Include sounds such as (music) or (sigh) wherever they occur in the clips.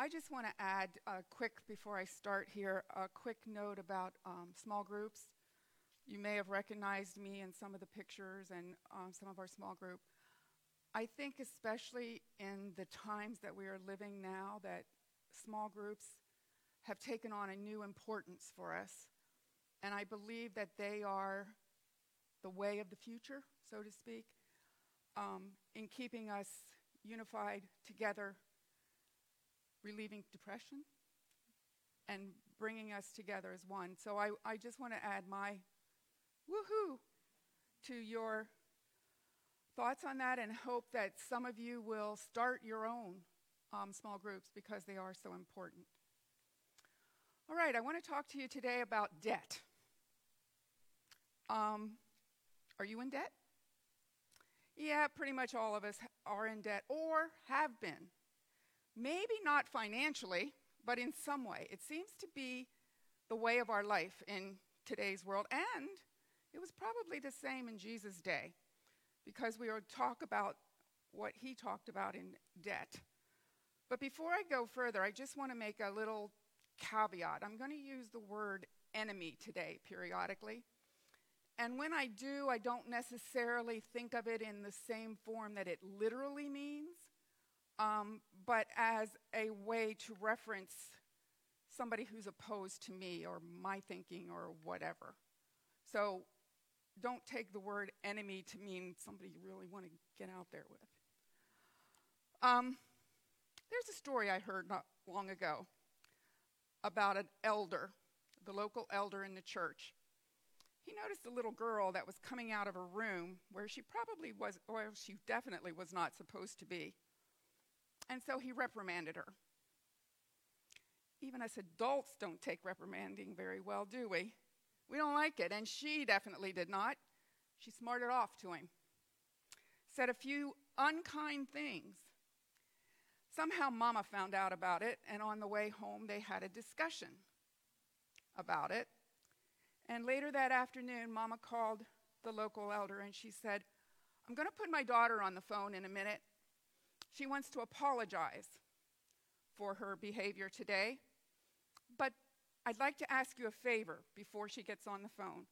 I just want to add a quick, before I start here, a quick note about um, small groups. You may have recognized me in some of the pictures and um, some of our small group. I think, especially in the times that we are living now, that small groups have taken on a new importance for us. And I believe that they are the way of the future, so to speak, um, in keeping us unified together relieving depression and bringing us together as one. So I, I just want to add my woohoo to your thoughts on that and hope that some of you will start your own um, small groups because they are so important. All right, I want to talk to you today about debt. Um, are you in debt? Yeah, pretty much all of us are in debt or have been. Maybe not financially, but in some way. It seems to be the way of our life in today's world, and it was probably the same in Jesus' day, because we will talk about what he talked about in debt. But before I go further, I just want to make a little caveat. I'm going to use the word enemy today periodically. And when I do, I don't necessarily think of it in the same form that it literally means um, but as a way to reference somebody who's opposed to me or my thinking or whatever. So don't take the word enemy to mean somebody you really want to get out there with. Um, there's a story I heard not long ago about an elder, the local elder in the church. He noticed a little girl that was coming out of a room where she probably was, or she definitely was not supposed to be. And so he reprimanded her. Even us adults don't take reprimanding very well, do we? We don't like it, and she definitely did not. She smarted off to him, said a few unkind things. Somehow, Mama found out about it, and on the way home, they had a discussion about it. And later that afternoon, Mama called the local elder and she said, I'm going to put my daughter on the phone in a minute. She wants to apologize for her behavior today, but I'd like to ask you a favor before she gets on the phone.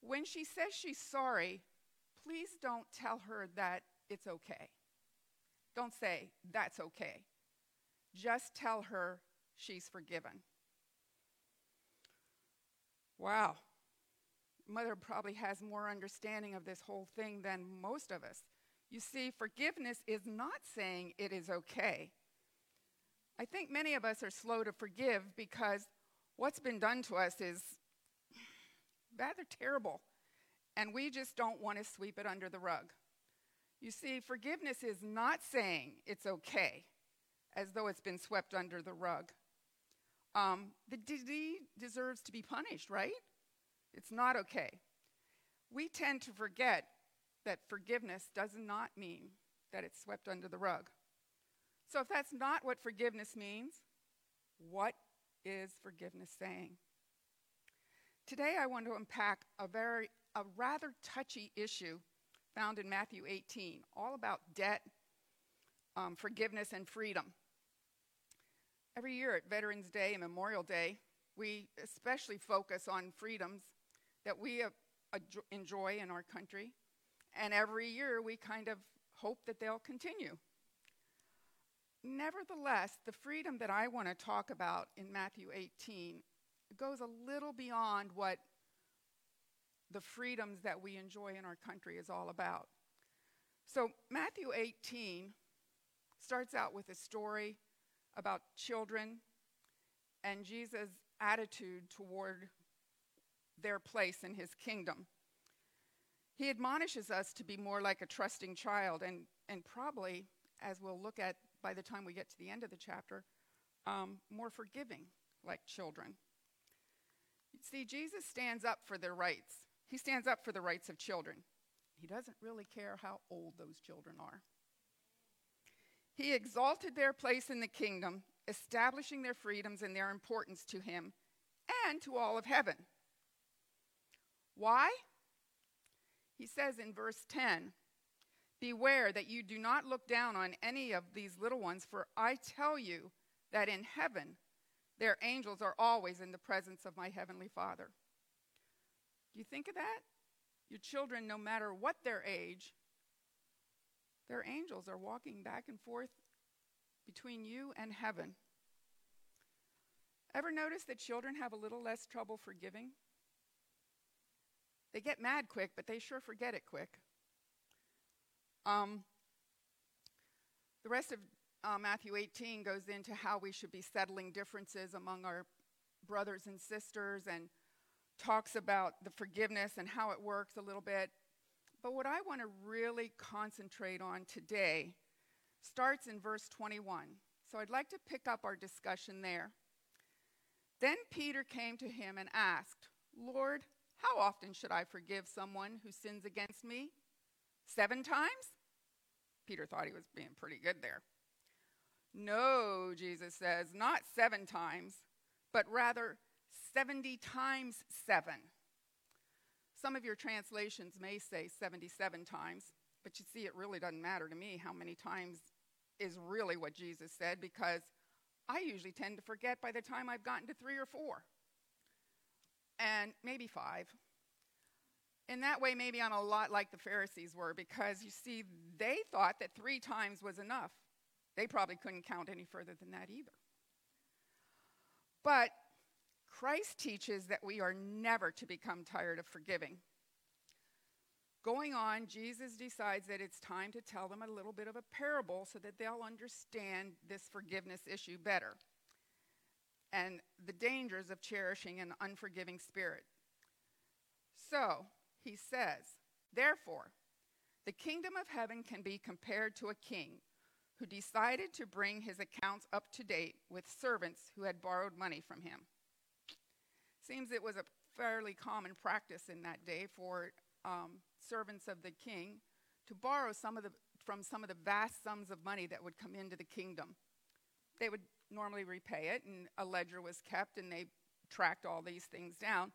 When she says she's sorry, please don't tell her that it's okay. Don't say, that's okay. Just tell her she's forgiven. Wow. Mother probably has more understanding of this whole thing than most of us. You see, forgiveness is not saying it is okay. I think many of us are slow to forgive because what's been done to us is rather terrible, and we just don't want to sweep it under the rug. You see, forgiveness is not saying it's okay as though it's been swept under the rug. Um, the deed deserves to be punished, right? It's not okay. We tend to forget that forgiveness does not mean that it's swept under the rug. So, if that's not what forgiveness means, what is forgiveness saying? Today, I want to unpack a very, a rather touchy issue found in Matthew 18, all about debt, um, forgiveness, and freedom. Every year at Veterans Day and Memorial Day, we especially focus on freedoms that we uh, enjoy in our country and every year we kind of hope that they'll continue. Nevertheless, the freedom that I want to talk about in Matthew 18 goes a little beyond what the freedoms that we enjoy in our country is all about. So, Matthew 18 starts out with a story about children and Jesus' attitude toward their place in his kingdom. He admonishes us to be more like a trusting child, and, and probably, as we'll look at by the time we get to the end of the chapter, um, more forgiving like children. See, Jesus stands up for their rights. He stands up for the rights of children. He doesn't really care how old those children are. He exalted their place in the kingdom, establishing their freedoms and their importance to him and to all of heaven. Why? He says in verse 10 Beware that you do not look down on any of these little ones, for I tell you that in heaven their angels are always in the presence of my heavenly Father. Do you think of that? Your children, no matter what their age, their angels are walking back and forth between you and heaven. Ever notice that children have a little less trouble forgiving? They get mad quick, but they sure forget it quick. Um, the rest of uh, Matthew 18 goes into how we should be settling differences among our brothers and sisters and talks about the forgiveness and how it works a little bit. But what I want to really concentrate on today starts in verse 21. So I'd like to pick up our discussion there. Then Peter came to him and asked, Lord, how often should I forgive someone who sins against me? Seven times? Peter thought he was being pretty good there. No, Jesus says, not seven times, but rather 70 times seven. Some of your translations may say 77 times, but you see, it really doesn't matter to me how many times is really what Jesus said because I usually tend to forget by the time I've gotten to three or four, and maybe five. In that way, maybe I'm a lot like the Pharisees were because you see, they thought that three times was enough. They probably couldn't count any further than that either. But Christ teaches that we are never to become tired of forgiving. Going on, Jesus decides that it's time to tell them a little bit of a parable so that they'll understand this forgiveness issue better and the dangers of cherishing an unforgiving spirit. So, he says, Therefore, the kingdom of heaven can be compared to a king who decided to bring his accounts up to date with servants who had borrowed money from him. Seems it was a fairly common practice in that day for um, servants of the king to borrow some of the, from some of the vast sums of money that would come into the kingdom. They would normally repay it, and a ledger was kept, and they tracked all these things down.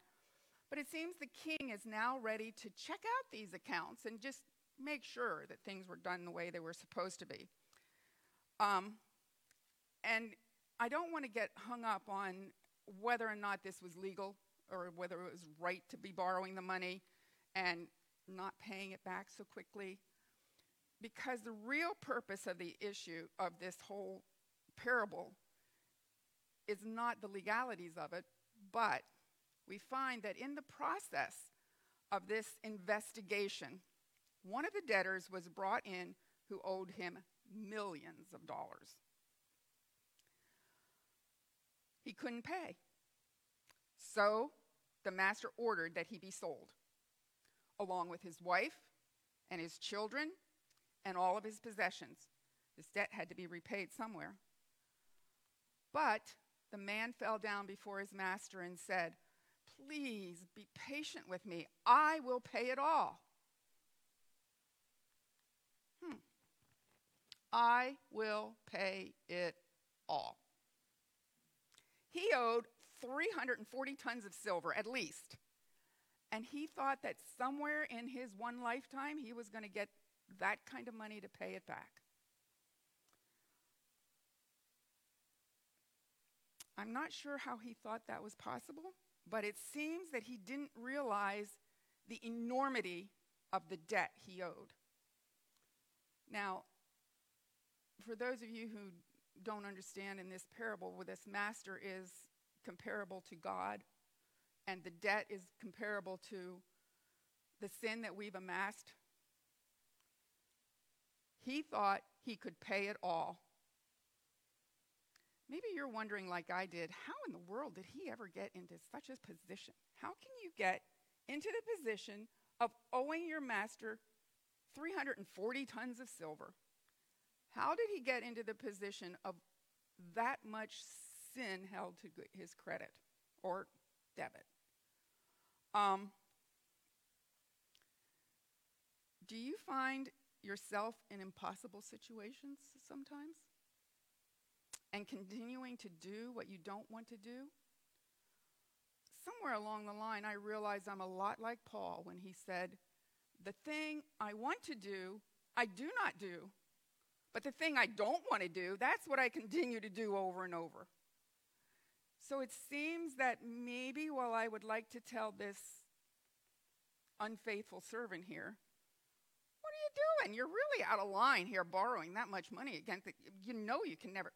But it seems the king is now ready to check out these accounts and just make sure that things were done the way they were supposed to be. Um, and I don't want to get hung up on whether or not this was legal or whether it was right to be borrowing the money and not paying it back so quickly. Because the real purpose of the issue of this whole parable is not the legalities of it, but we find that in the process of this investigation, one of the debtors was brought in who owed him millions of dollars. He couldn't pay. So the master ordered that he be sold, along with his wife and his children and all of his possessions. This debt had to be repaid somewhere. But the man fell down before his master and said, Please be patient with me. I will pay it all. Hmm. I will pay it all. He owed 340 tons of silver at least. And he thought that somewhere in his one lifetime he was going to get that kind of money to pay it back. I'm not sure how he thought that was possible, but it seems that he didn't realize the enormity of the debt he owed. Now, for those of you who don't understand in this parable, where this master is comparable to God and the debt is comparable to the sin that we've amassed, he thought he could pay it all. Maybe you're wondering, like I did, how in the world did he ever get into such a position? How can you get into the position of owing your master 340 tons of silver? How did he get into the position of that much sin held to his credit or debit? Um, do you find yourself in impossible situations sometimes? And continuing to do what you don't want to do? Somewhere along the line, I realized I'm a lot like Paul when he said, The thing I want to do, I do not do But the thing I don't want to do, that's what I continue to do over and over. So it seems that maybe while I would like to tell this unfaithful servant here, what are you doing? You're really out of line here borrowing that much money against the, you know you can never.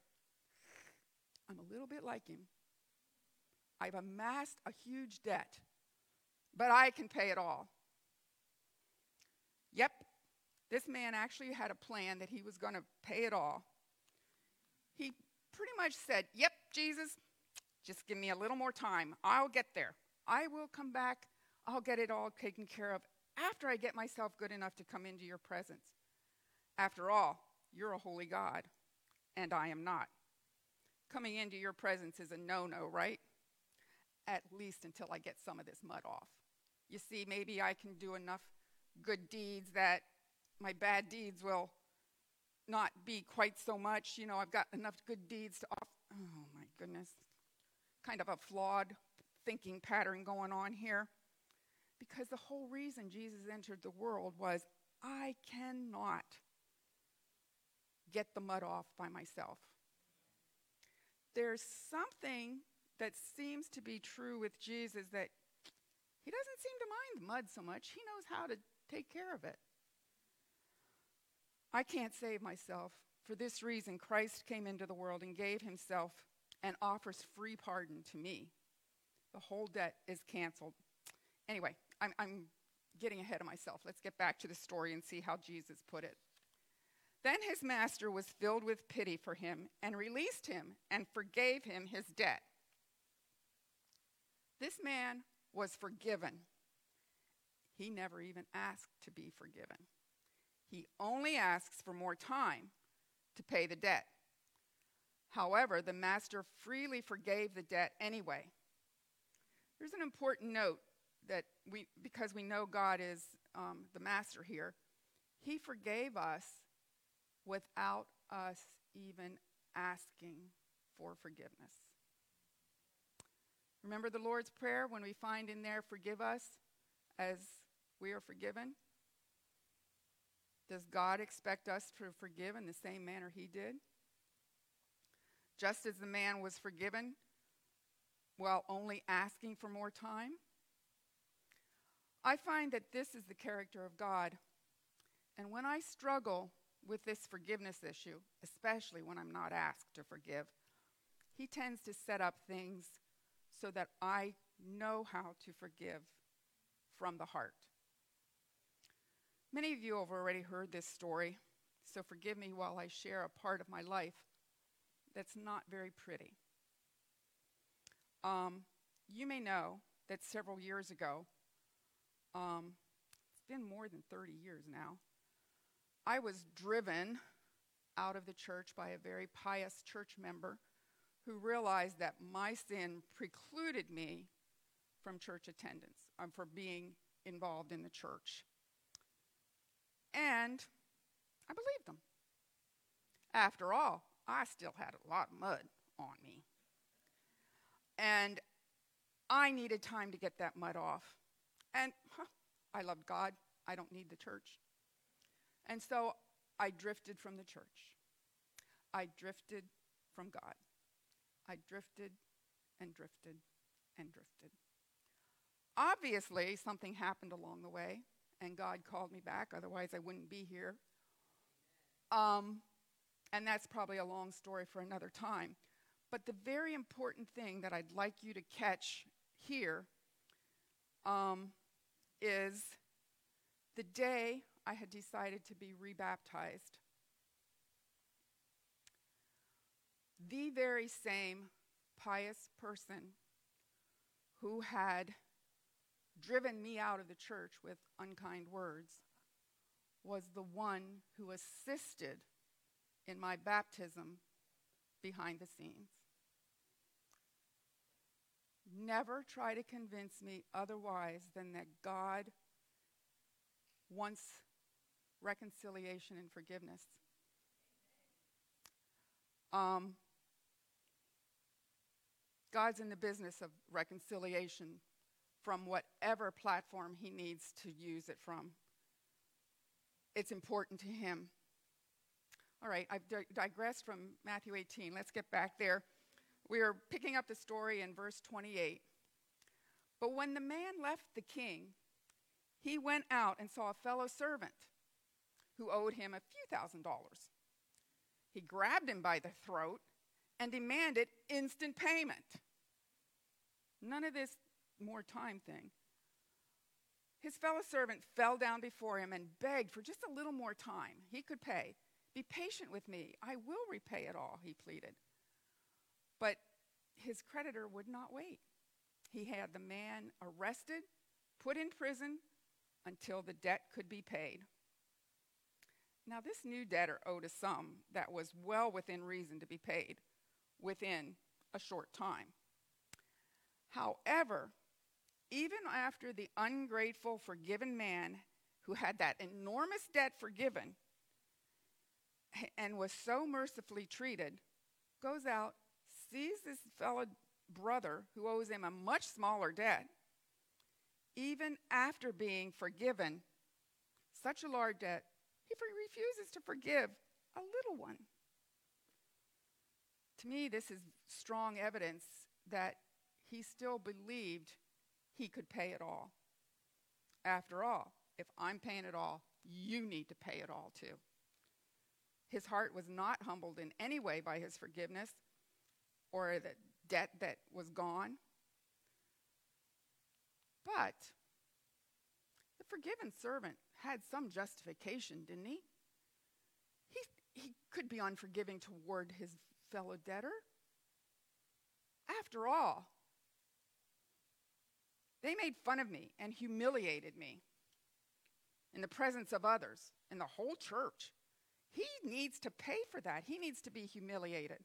I'm a little bit like him. I've amassed a huge debt, but I can pay it all. Yep, this man actually had a plan that he was going to pay it all. He pretty much said, Yep, Jesus, just give me a little more time. I'll get there. I will come back. I'll get it all taken care of after I get myself good enough to come into your presence. After all, you're a holy God, and I am not. Coming into your presence is a no no, right? At least until I get some of this mud off. You see, maybe I can do enough good deeds that my bad deeds will not be quite so much. You know, I've got enough good deeds to off. Oh my goodness. Kind of a flawed thinking pattern going on here. Because the whole reason Jesus entered the world was I cannot get the mud off by myself. There's something that seems to be true with Jesus that he doesn't seem to mind mud so much. He knows how to take care of it. I can't save myself. For this reason, Christ came into the world and gave himself and offers free pardon to me. The whole debt is canceled. Anyway, I'm, I'm getting ahead of myself. Let's get back to the story and see how Jesus put it. Then his master was filled with pity for him and released him and forgave him his debt. This man was forgiven. He never even asked to be forgiven. He only asks for more time to pay the debt. However, the master freely forgave the debt anyway. There's an important note that we, because we know God is um, the master here, he forgave us without us even asking for forgiveness. Remember the Lord's Prayer when we find in there, forgive us as we are forgiven? Does God expect us to forgive in the same manner he did? Just as the man was forgiven while only asking for more time? I find that this is the character of God. And when I struggle with this forgiveness issue, especially when I'm not asked to forgive, he tends to set up things so that I know how to forgive from the heart. Many of you have already heard this story, so forgive me while I share a part of my life that's not very pretty. Um, you may know that several years ago, um, it's been more than 30 years now, I was driven out of the church by a very pious church member who realized that my sin precluded me from church attendance, um, for being involved in the church. And I believed them. After all, I still had a lot of mud on me. And I needed time to get that mud off. And huh, I loved God. I don't need the church. And so I drifted from the church. I drifted from God. I drifted and drifted and drifted. Obviously, something happened along the way and God called me back, otherwise, I wouldn't be here. Um, and that's probably a long story for another time. But the very important thing that I'd like you to catch here um, is the day I had decided to be rebaptized. The very same pious person who had driven me out of the church with unkind words was the one who assisted in my baptism behind the scenes. Never try to convince me otherwise than that God wants reconciliation and forgiveness. Um, God's in the business of reconciliation from whatever platform he needs to use it from. It's important to him. All right, I've di- digressed from Matthew 18. Let's get back there. We are picking up the story in verse 28. But when the man left the king, he went out and saw a fellow servant who owed him a few thousand dollars. He grabbed him by the throat and demanded instant payment. None of this more time thing. His fellow servant fell down before him and begged for just a little more time. He could pay. Be patient with me. I will repay it all, he pleaded. But his creditor would not wait. He had the man arrested, put in prison until the debt could be paid. Now, this new debtor owed a sum that was well within reason to be paid within a short time. However, even after the ungrateful, forgiven man who had that enormous debt forgiven and was so mercifully treated goes out, sees this fellow brother who owes him a much smaller debt, even after being forgiven such a large debt, he refuses to forgive a little one. To me, this is strong evidence that he still believed he could pay it all. After all, if I'm paying it all, you need to pay it all too. His heart was not humbled in any way by his forgiveness or the debt that was gone. But the forgiven servant had some justification, didn't he? He, he could be unforgiving toward his fellow debtor. After all, they made fun of me and humiliated me in the presence of others, in the whole church. He needs to pay for that. He needs to be humiliated.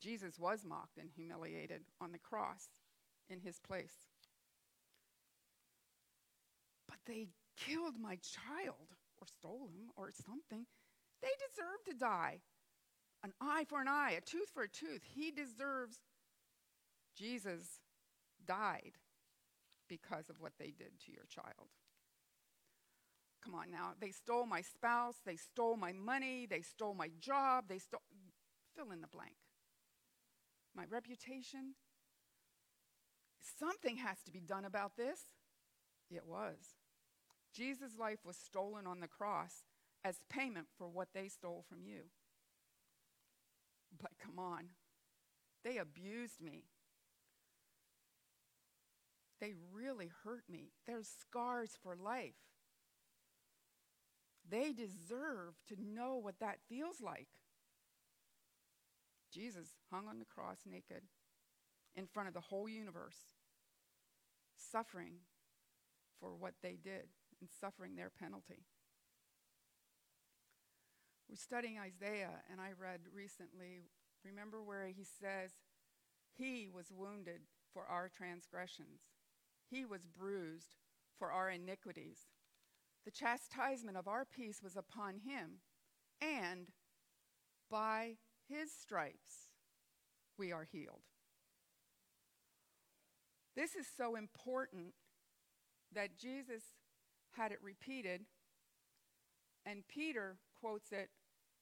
Jesus was mocked and humiliated on the cross in his place. But they killed my child or stole him or something. They deserve to die. An eye for an eye, a tooth for a tooth. He deserves. Jesus died because of what they did to your child. Come on now. They stole my spouse. They stole my money. They stole my job. They stole. Fill in the blank. My reputation. Something has to be done about this. It was. Jesus' life was stolen on the cross as payment for what they stole from you. But come on. They abused me. They really hurt me. There's scars for life. They deserve to know what that feels like. Jesus hung on the cross naked in front of the whole universe, suffering for what they did and suffering their penalty. We're studying Isaiah, and I read recently, remember where he says, He was wounded for our transgressions, He was bruised for our iniquities. The chastisement of our peace was upon Him, and by His stripes we are healed. This is so important that Jesus had it repeated, and Peter quotes it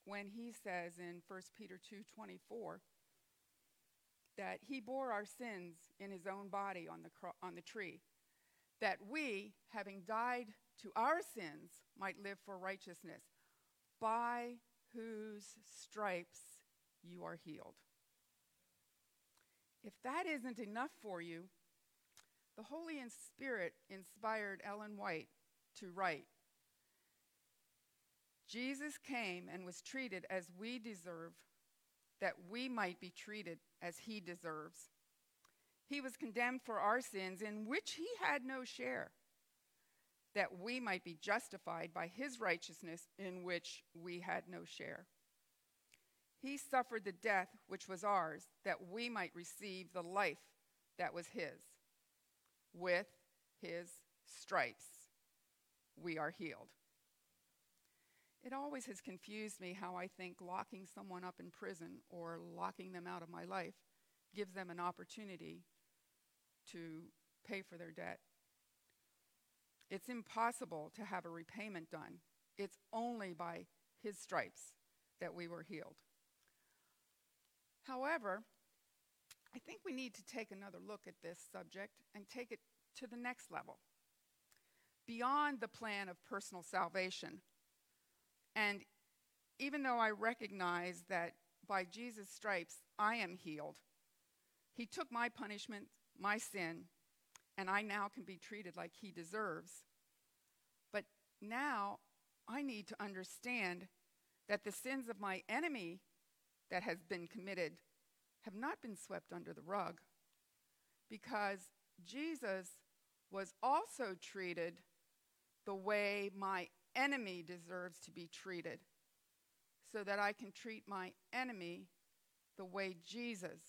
when he says in 1 Peter 2:24 that he bore our sins in his own body on the, cro- on the tree, that we, having died to our sins, might live for righteousness, by whose stripes you are healed. If that isn't enough for you, the Holy Spirit inspired Ellen White to write Jesus came and was treated as we deserve, that we might be treated as he deserves. He was condemned for our sins, in which he had no share, that we might be justified by his righteousness, in which we had no share. He suffered the death which was ours, that we might receive the life that was his. With his stripes, we are healed. It always has confused me how I think locking someone up in prison or locking them out of my life gives them an opportunity to pay for their debt. It's impossible to have a repayment done. It's only by his stripes that we were healed. However, I think we need to take another look at this subject and take it to the next level. Beyond the plan of personal salvation, and even though I recognize that by Jesus' stripes I am healed, He took my punishment, my sin, and I now can be treated like He deserves. But now I need to understand that the sins of my enemy that has been committed have not been swept under the rug because Jesus was also treated the way my enemy deserves to be treated so that I can treat my enemy the way Jesus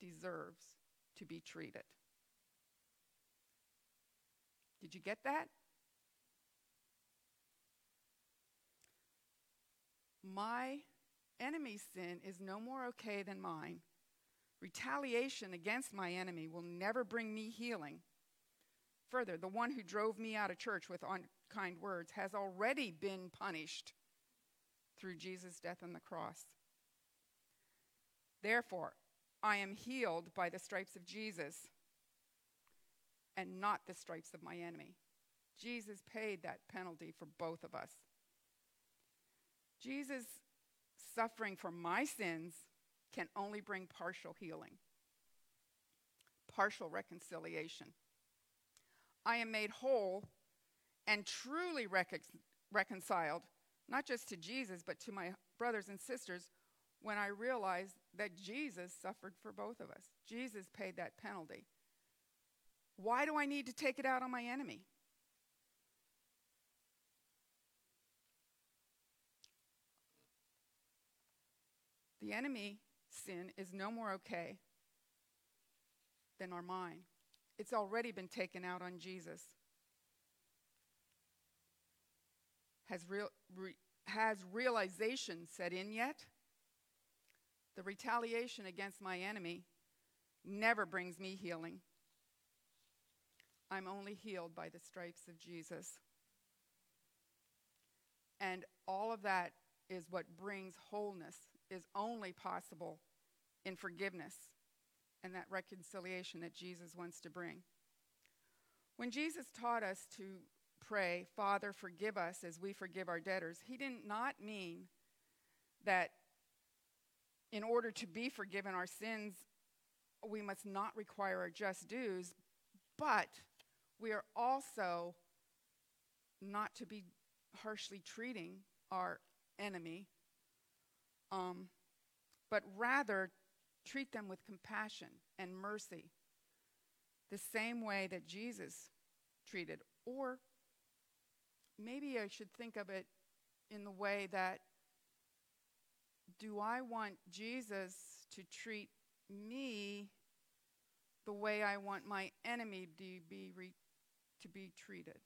deserves to be treated. Did you get that? My enemy's sin is no more okay than mine. Retaliation against my enemy will never bring me healing. Further, the one who drove me out of church with unkind words has already been punished through Jesus' death on the cross. Therefore, I am healed by the stripes of Jesus and not the stripes of my enemy. Jesus paid that penalty for both of us. Jesus suffering for my sins can only bring partial healing, partial reconciliation. I am made whole and truly reconciled, not just to Jesus, but to my brothers and sisters when I realized that Jesus suffered for both of us. Jesus paid that penalty. Why do I need to take it out on my enemy? The enemy sin is no more okay than our mine. It's already been taken out on Jesus. Has, real, re, has realization set in yet? The retaliation against my enemy never brings me healing. I'm only healed by the stripes of Jesus. And all of that is what brings wholeness is only possible in forgiveness and that reconciliation that Jesus wants to bring. When Jesus taught us to pray, Father, forgive us as we forgive our debtors, he did not mean that in order to be forgiven our sins, we must not require our just dues, but we are also not to be harshly treating our enemy um, but rather treat them with compassion and mercy, the same way that Jesus treated. Or maybe I should think of it in the way that do I want Jesus to treat me the way I want my enemy to be, re- to be treated?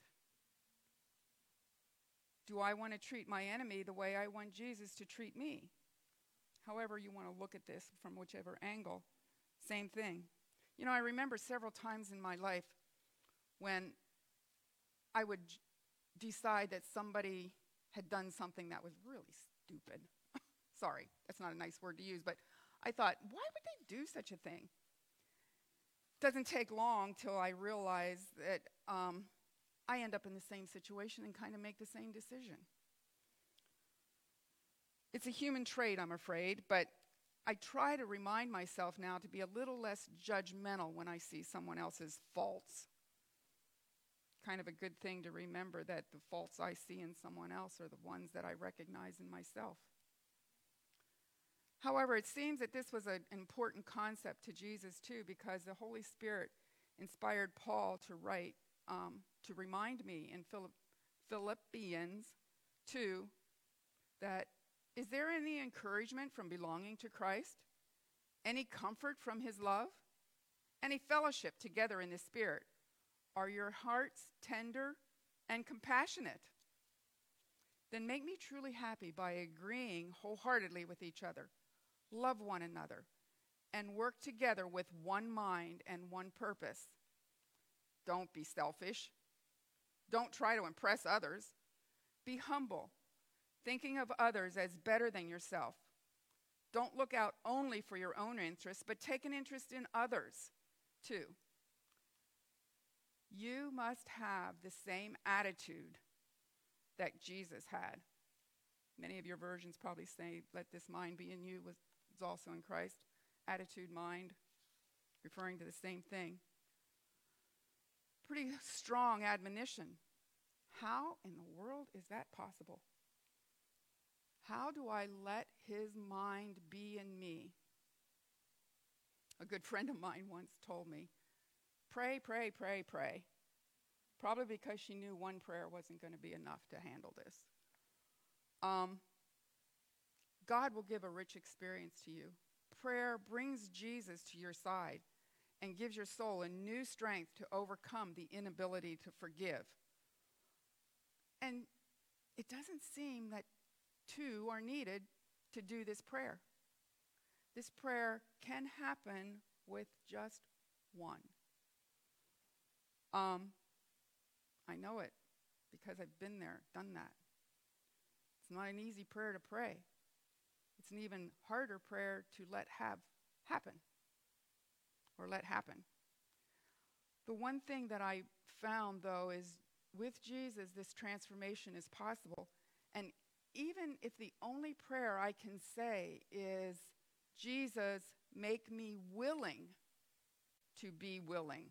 Do I want to treat my enemy the way I want Jesus to treat me? however you want to look at this from whichever angle, same thing. You know, I remember several times in my life when I would decide that somebody had done something that was really stupid. (laughs) Sorry, that's not a nice word to use, but I thought, why would they do such a thing? Doesn't take long till I realize that um, I end up in the same situation and kind of make the same decision. It's a human trait, I'm afraid, but I try to remind myself now to be a little less judgmental when I see someone else's faults. Kind of a good thing to remember that the faults I see in someone else are the ones that I recognize in myself. However, it seems that this was an important concept to Jesus too, because the Holy Spirit inspired Paul to write, um, to remind me in Philippians 2 that is there any encouragement from belonging to Christ? Any comfort from his love? Any fellowship together in the Spirit? Are your hearts tender and compassionate? Then make me truly happy by agreeing wholeheartedly with each other. Love one another and work together with one mind and one purpose. Don't be selfish. Don't try to impress others. Be humble thinking of others as better than yourself. Don't look out only for your own interests, but take an interest in others too. You must have the same attitude that Jesus had. Many of your versions probably say, Let this mind be in you, was, also in Christ. Attitude, mind, referring to the same thing. Pretty strong admonition. How in the world is that possible? How do I let his mind be in me? A good friend of mine once told me, pray, pray, pray, pray. Probably because she knew one prayer wasn't going to be enough to handle this. Um, God will give a rich experience to you. Prayer brings Jesus to your side and gives your soul a new strength to overcome the inability to forgive. And it doesn't seem that two are needed to do this prayer. This prayer can happen with just one. Um, I know it because I've been there, done that. It's not an easy prayer to pray. It's an even harder prayer to let have happen or let happen. The one thing that I found, though, is with Jesus, this transformation is possible. And even if the only prayer I can say is, Jesus, make me willing to be willing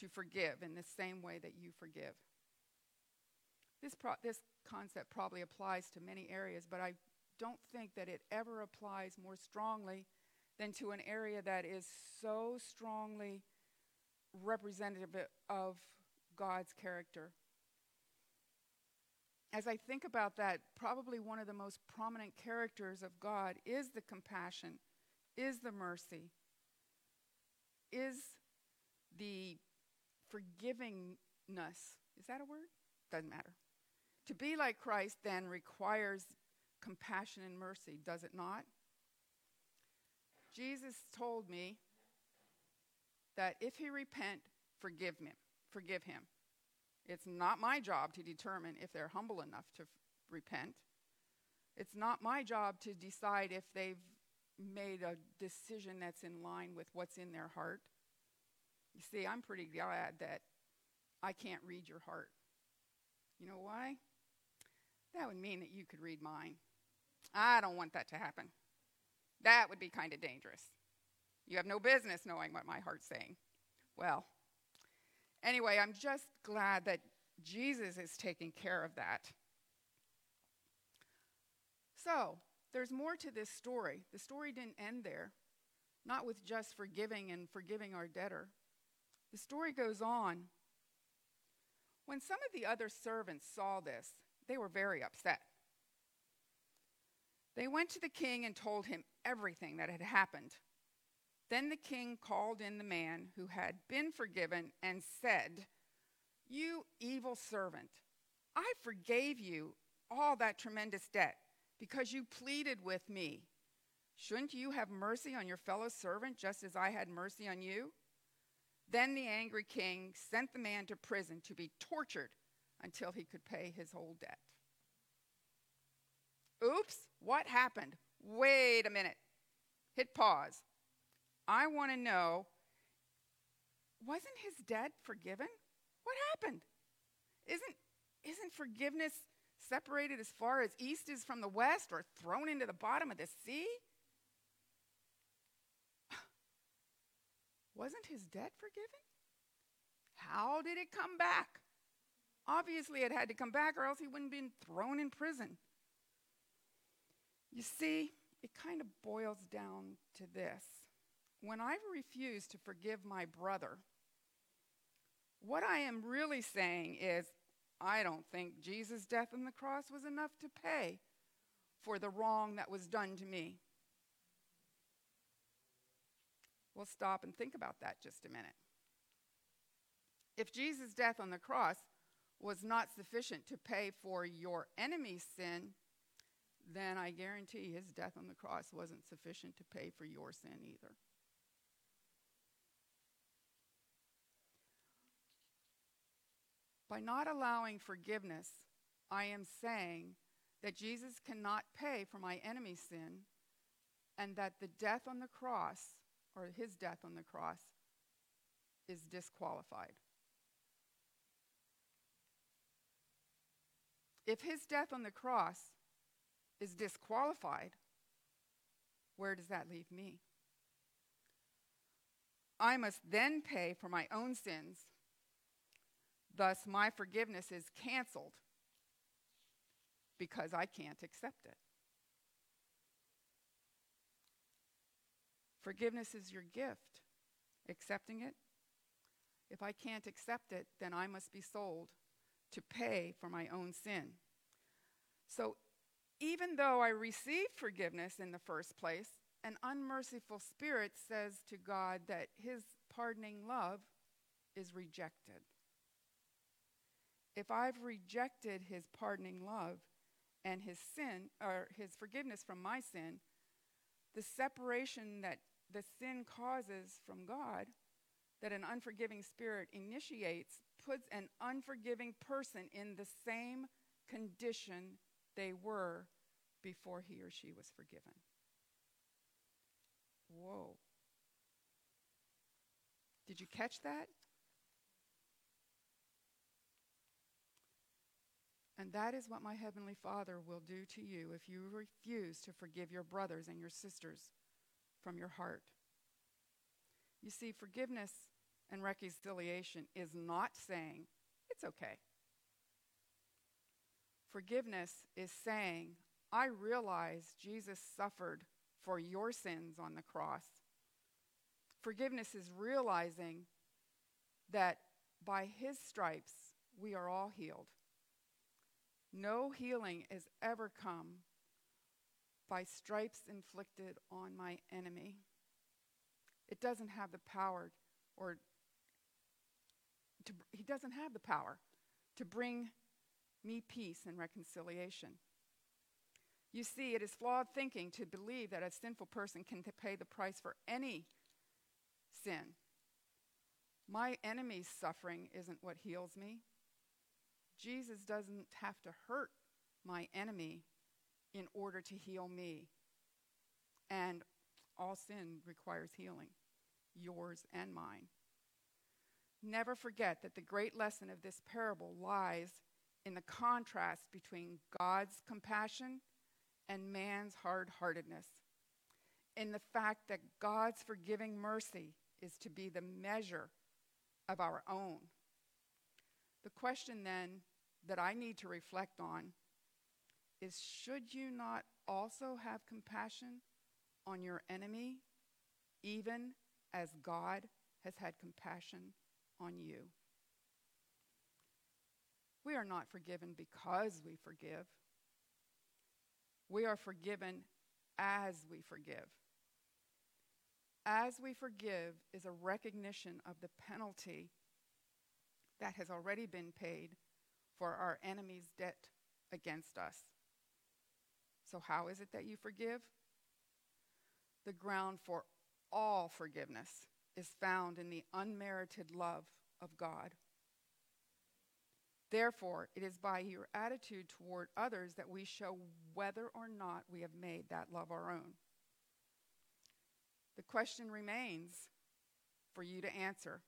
to forgive in the same way that you forgive. This, pro- this concept probably applies to many areas, but I don't think that it ever applies more strongly than to an area that is so strongly representative of God's character. As I think about that, probably one of the most prominent characters of God is the compassion, is the mercy, is the forgivingness. Is that a word? Doesn't matter. To be like Christ then requires compassion and mercy, does it not? Jesus told me that if he repent, forgive him. Forgive him. It's not my job to determine if they're humble enough to f- repent. It's not my job to decide if they've made a decision that's in line with what's in their heart. You see, I'm pretty glad that I can't read your heart. You know why? That would mean that you could read mine. I don't want that to happen. That would be kind of dangerous. You have no business knowing what my heart's saying. Well, anyway, I'm just glad that Jesus is taking care of that. So, there's more to this story. The story didn't end there, not with just forgiving and forgiving our debtor. The story goes on. When some of the other servants saw this, they were very upset. They went to the king and told him everything that had happened. Then the king called in the man who had been forgiven and said, You evil servant, I forgave you all that tremendous debt because you pleaded with me. Shouldn't you have mercy on your fellow servant just as I had mercy on you? Then the angry king sent the man to prison to be tortured until he could pay his whole debt. Oops, what happened? Wait a minute. Hit pause. I want to know wasn't his debt forgiven? What happened? Isn't, isn't forgiveness separated as far as east is from the west or thrown into the bottom of the sea? Wasn't his debt forgiven? How did it come back? Obviously, it had to come back, or else he wouldn't have been thrown in prison. You see, it kind of boils down to this. When I refuse to forgive my brother, what I am really saying is, I don't think Jesus' death on the cross was enough to pay for the wrong that was done to me. We'll stop and think about that just a minute. If Jesus' death on the cross was not sufficient to pay for your enemy's sin, then I guarantee his death on the cross wasn't sufficient to pay for your sin either. By not allowing forgiveness I am saying that Jesus cannot pay for my enemy's sin and that the death on the cross, or his death on the cross, is disqualified. If his death on the cross is disqualified, where does that leave me? I must then pay for my own sins. Thus, my forgiveness is canceled because I can't accept it. Forgiveness is your gift. Accepting it, if I can't accept it, then I must be sold to pay for my own sin. So, even though I received forgiveness in the first place, an unmerciful spirit says to God that his pardoning love is rejected. If I've rejected his pardoning love and his sin, or his forgiveness from my sin, the separation that the sin causes from God, that an unforgiving spirit initiates, puts an unforgiving person in the same condition they were before he or she was forgiven. Whoa. Did you catch that? And that is what my Heavenly Father will do to you if you refuse to forgive your brothers and your sisters from your heart. You see, forgiveness and reconciliation is not saying, it's okay. Forgiveness is saying, I realize Jesus suffered for your sins on the cross. Forgiveness is realizing that by his stripes we are all healed. No healing has ever come by stripes inflicted on my enemy. It doesn't have the power, or to, he doesn't have the power to bring me peace and reconciliation. You see, it is flawed thinking to believe that a sinful person can pay the price for any sin. My enemy's suffering isn't what heals me. Jesus doesn't have to hurt my enemy in order to heal me. And all sin requires healing, yours and mine. Never forget that the great lesson of this parable lies in the contrast between God's compassion and man's hard heartedness, in the fact that God's forgiving mercy is to be the measure of our own. The question then that I need to reflect on is should you not also have compassion on your enemy, even as God has had compassion on you? We are not forgiven because we forgive. We are forgiven as we forgive. As we forgive is a recognition of the penalty that has already been paid for our enemy's debt against us. So, how is it that you forgive? The ground for all forgiveness is found in the unmerited love of God. Therefore, it is by your attitude toward others that we show whether or not we have made that love our own. The question remains for you to answer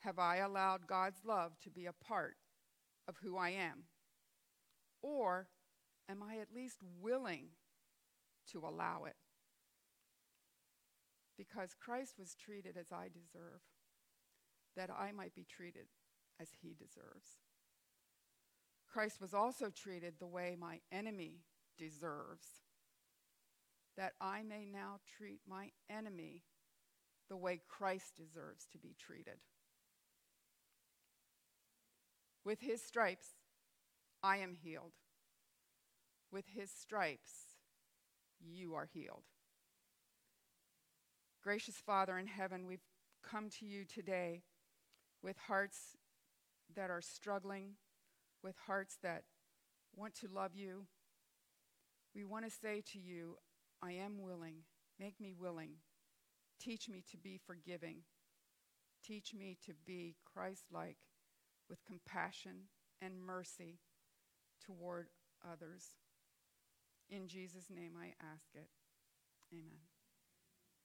Have I allowed God's love to be a part of who I am? Or at least willing to allow it? Because Christ was treated as I deserve, that I might be treated as he deserves. Christ was also treated the way my enemy deserves, that I may now treat my enemy the way Christ deserves to be treated. With his stripes, I am healed. With his stripes, you are healed. Gracious Father in heaven, we've come to you today with hearts that are struggling with hearts that want to love you, we want to say to you, I am willing. Make me willing. Teach me to be forgiving. Teach me to be Christ like with compassion and mercy toward others. In Jesus' name I ask it. Amen.